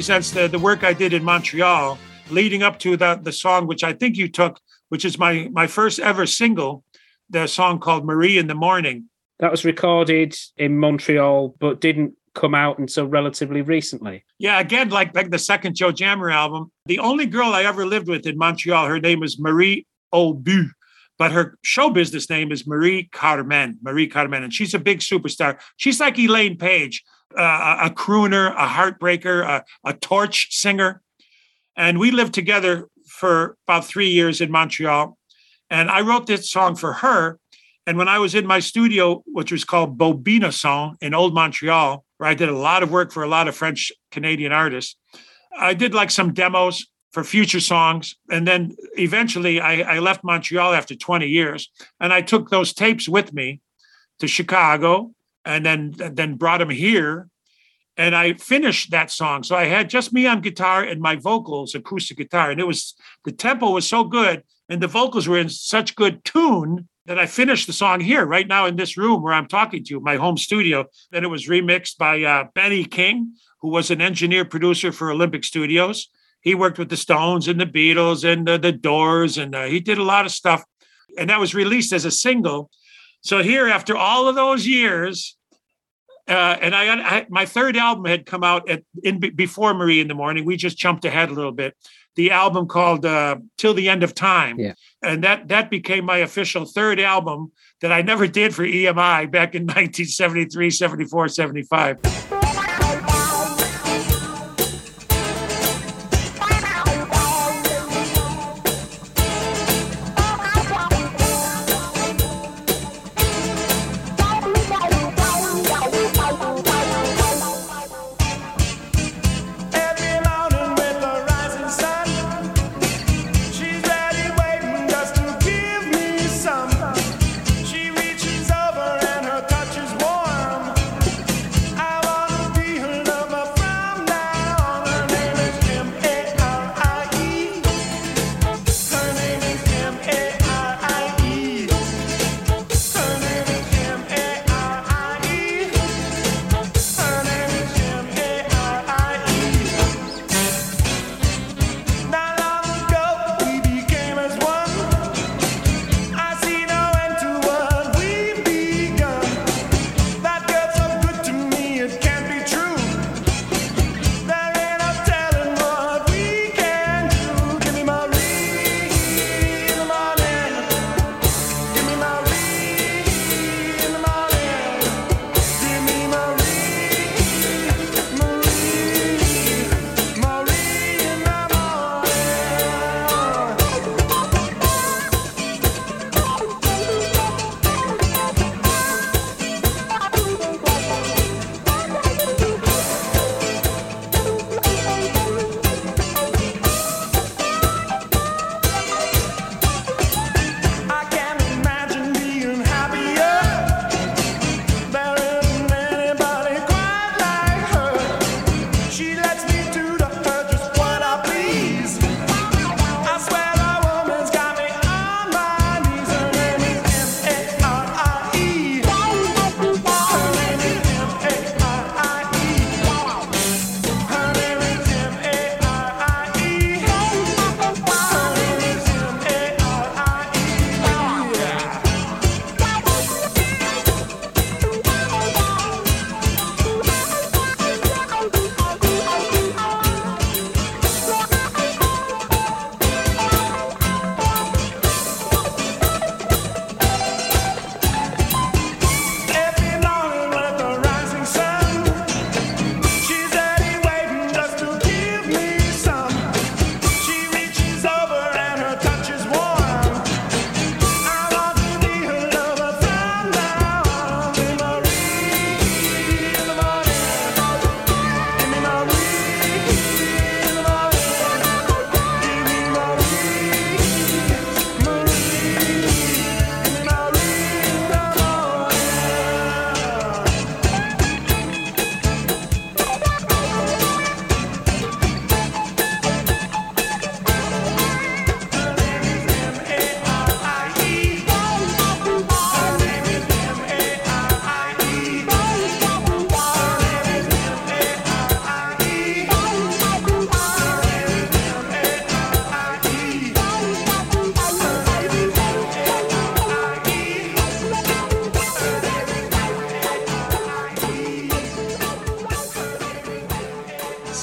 represents the, the work I did in Montreal leading up to the, the song, which I think you took, which is my, my first ever single, the song called Marie in the Morning. That was recorded in Montreal, but didn't come out until relatively recently. Yeah, again, like, like the second Joe Jammer album, the only girl I ever lived with in Montreal, her name was Marie Aubu but her show business name is Marie Carmen. Marie Carmen, and she's a big superstar. She's like Elaine Paige, uh, a crooner, a heartbreaker, a, a torch singer. And we lived together for about three years in Montreal. And I wrote this song for her. And when I was in my studio, which was called Bobina Song in Old Montreal, where I did a lot of work for a lot of French Canadian artists, I did like some demos for future songs. And then eventually I, I, left Montreal after 20 years and I took those tapes with me to Chicago and then, then brought them here. And I finished that song. So I had just me on guitar and my vocals, acoustic guitar. And it was the tempo was so good and the vocals were in such good tune that I finished the song here, right now in this room where I'm talking to you, my home studio. Then it was remixed by uh, Benny King, who was an engineer producer for Olympic Studios he worked with the Stones and the Beatles and the, the Doors, and uh, he did a lot of stuff. And that was released as a single. So here, after all of those years, uh, and I, I, my third album had come out at in before Marie in the Morning. We just jumped ahead a little bit. The album called uh, "Till the End of Time," yeah. and that that became my official third album that I never did for EMI back in 1973, 74, 75.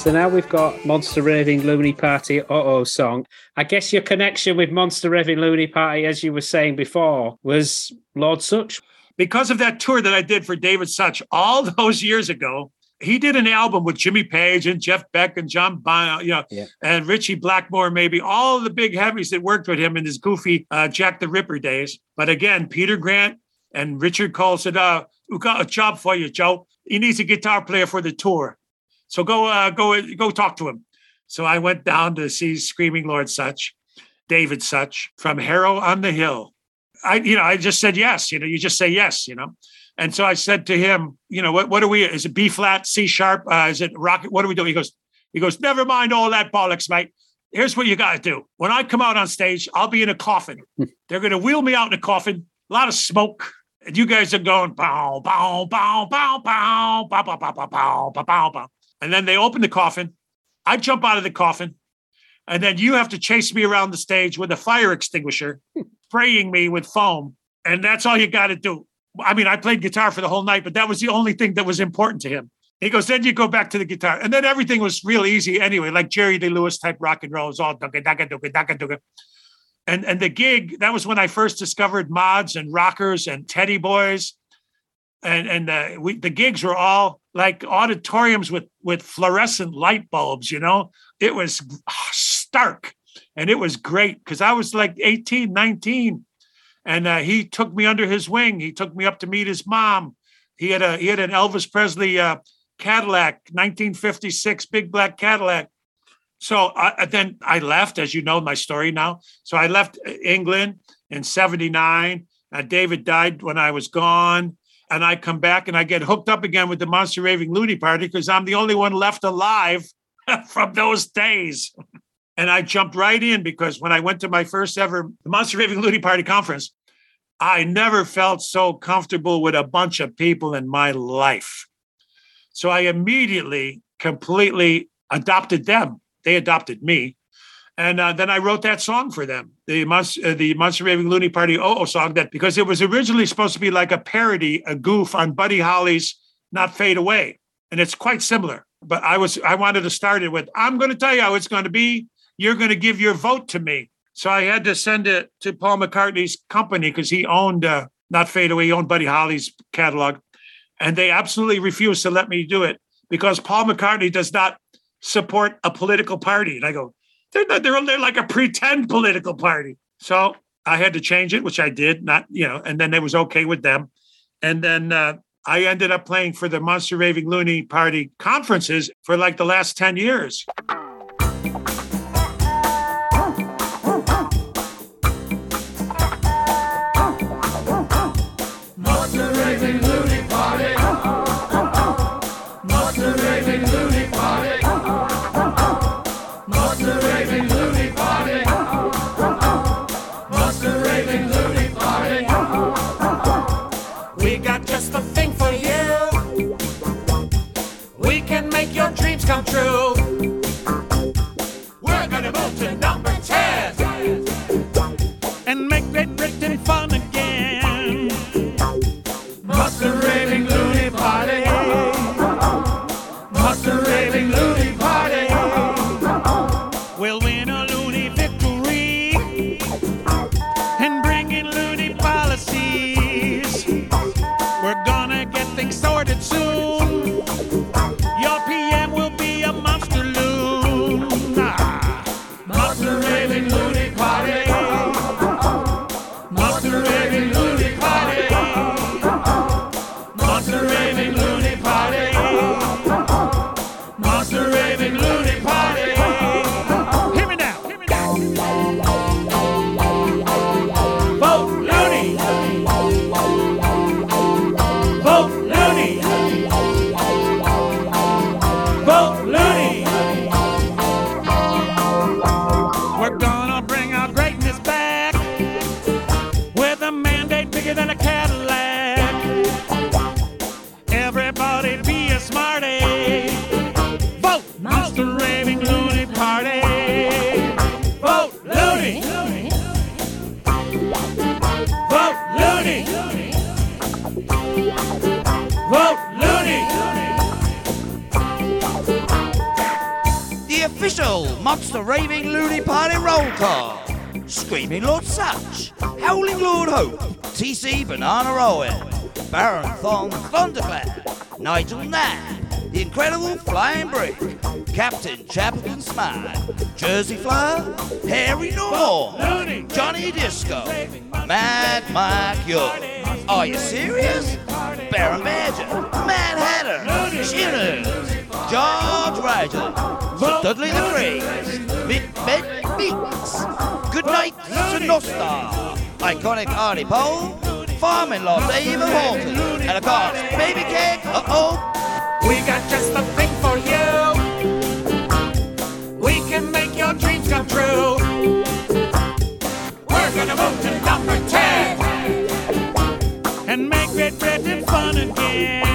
So now we've got Monster Raving Loony Party Oh song. I guess your connection with Monster Raving Loony Party, as you were saying before, was Lord Sutch. because of that tour that I did for David Sutch all those years ago, he did an album with Jimmy Page and Jeff Beck and John Bon, you know, Yeah. and Ritchie Blackmore, maybe all the big heavies that worked with him in his goofy uh, Jack the Ripper days. But again, Peter Grant and Richard Cole said, uh, "We got a job for you, Joe. He needs a guitar player for the tour, so go, uh, go, go talk to him." So I went down to see Screaming Lord Sutch, David Sutch from Harrow on the Hill. I, you know, I just said yes. You know, you just say yes. You know, and so I said to him, you know, what what are we? Is it B flat, C sharp? Uh, is it rocket? What are we doing? He goes, he goes, never mind all that bollocks, mate. Here's what you got to do. When I come out on stage, I'll be in a coffin. They're going to wheel me out in a coffin, a lot of smoke. And you guys are going, bow, bow, bow, bow, bow, bow, bow, bow, bow, bow, bow, bow, bow. And then they open the coffin. I jump out of the coffin. And then you have to chase me around the stage with a fire extinguisher, spraying me with foam. And that's all you got to do. I mean, I played guitar for the whole night, but that was the only thing that was important to him. He goes, then you go back to the guitar. And then everything was real easy anyway, like Jerry Lee Lewis type rock and roll. Was all dugga, dugga, dugga, dugga, dugga. And, and the gig, that was when I first discovered mods and rockers and teddy boys. And, and uh, we, the gigs were all like auditoriums with, with fluorescent light bulbs, you know? It was stark and it was great because I was like 18, 19 and uh, he took me under his wing. He took me up to meet his mom. He had a he had an Elvis Presley uh, Cadillac, 1956, big black Cadillac. So I, then I left, as you know my story now. So I left uh, England in '79. Uh, David died when I was gone, and I come back and I get hooked up again with the Monster Raving Loony Party because I'm the only one left alive from those days. And I jumped right in because when I went to my first ever Monster Raving Loony Party conference, I never felt so comfortable with a bunch of people in my life. So I immediately completely adopted them. They adopted me. And uh, then I wrote that song for them, the Monster, uh, the Monster Raving Loony Party Oh song, that because it was originally supposed to be like a parody, a goof on Buddy Holly's Not Fade Away. And it's quite similar. But I was I wanted to start it with, I'm going to tell you how it's going to be. You're going to give your vote to me. So I had to send it to Paul McCartney's company because he owned uh, Not Fade Away, he owned Buddy Holly's catalog. And they absolutely refused to let me do it because Paul McCartney does not support a political party. And I go, they're, not, they're, they're like a pretend political party. So I had to change it, which I did, not, you know, and then it was okay with them. And then uh, I ended up playing for the Monster Raving Loony Party conferences for like the last 10 years. Screaming Lord Sutch, Howling Lord Hope, TC Banana Owen, Baron Thong Thunderclap, Nigel Knapp, The Incredible Flying Brick, Captain Chaplin Smile, Jersey Flyer, Harry Norm, Johnny Disco, Mad Mike York. Are you serious? Baron Badger, Mad Hatter, Shinners, George Rigel, Dudley the Craze, Mick Met Meeks, Goodnight Sinostar, Iconic Artie Pole, Farm-in-law Dave of and of course, Baby Cake, uh-oh, We got just the thing for you. We can make your dreams come true. We're gonna move to number 10 and make Great Britain fun again.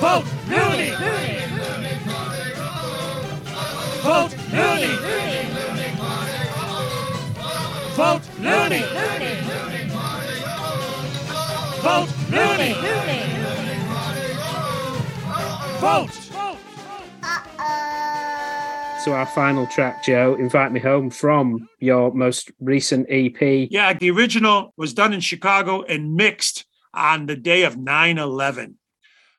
Vote Looney! Vote Looney! Vote Looney! Vote Looney! Vote! So our final track, Joe, "Invite Me Home" from your most recent EP. Yeah, the original was done in Chicago and mixed on the day of 9 11.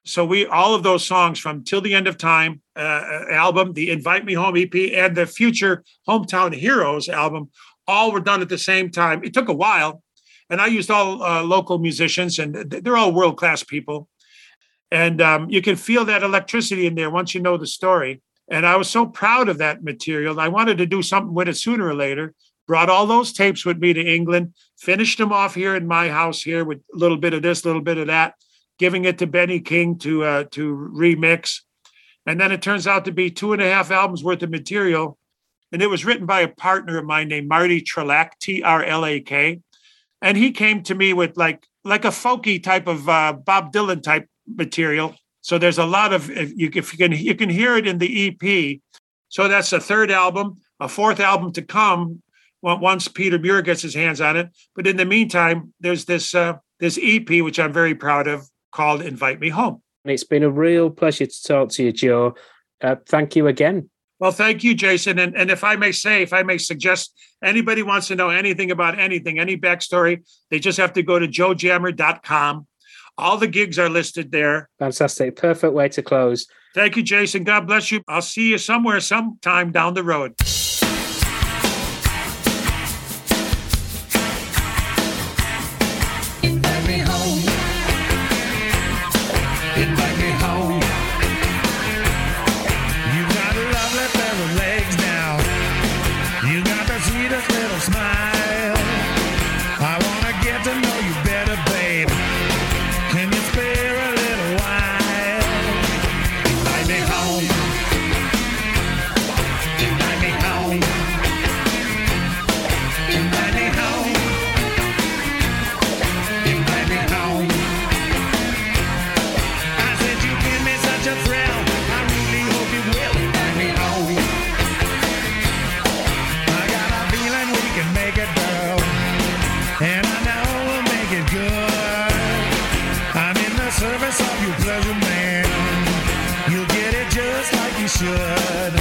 So we all of those songs from Till the End of Time uh, album, the Invite Me Home EP, and the future Hometown Heroes album, all were done at the same time. It took a while, and I used all uh, local musicians, and they're all world class people. And um, you can feel that electricity in there once you know the story. And I was so proud of that material. I wanted to do something with it sooner or later. Brought all those tapes with me to England, finished them off here in my house here with a little bit of this, a little bit of that, giving it to Benny King to uh, to remix. And then it turns out to be two and a half albums worth of material. And it was written by a partner of mine named Marty Trelak, T R L A K. And he came to me with like like a folky type of uh, Bob Dylan type material. So there's a lot of if you, if you can you can hear it in the EP. So that's the third album, a fourth album to come once Peter Muir gets his hands on it. But in the meantime, there's this uh, this EP which I'm very proud of called "Invite Me Home." It's been a real pleasure to talk to you, Joe. Uh, thank you again. Well, thank you, Jason. And, and if I may say, if I may suggest, anybody wants to know anything about anything, any backstory, they just have to go to joejammer.com. All the gigs are listed there. Fantastic. Perfect way to close. Thank you, Jason. God bless you. I'll see you somewhere sometime down the road. Your man. You'll get it just like you should.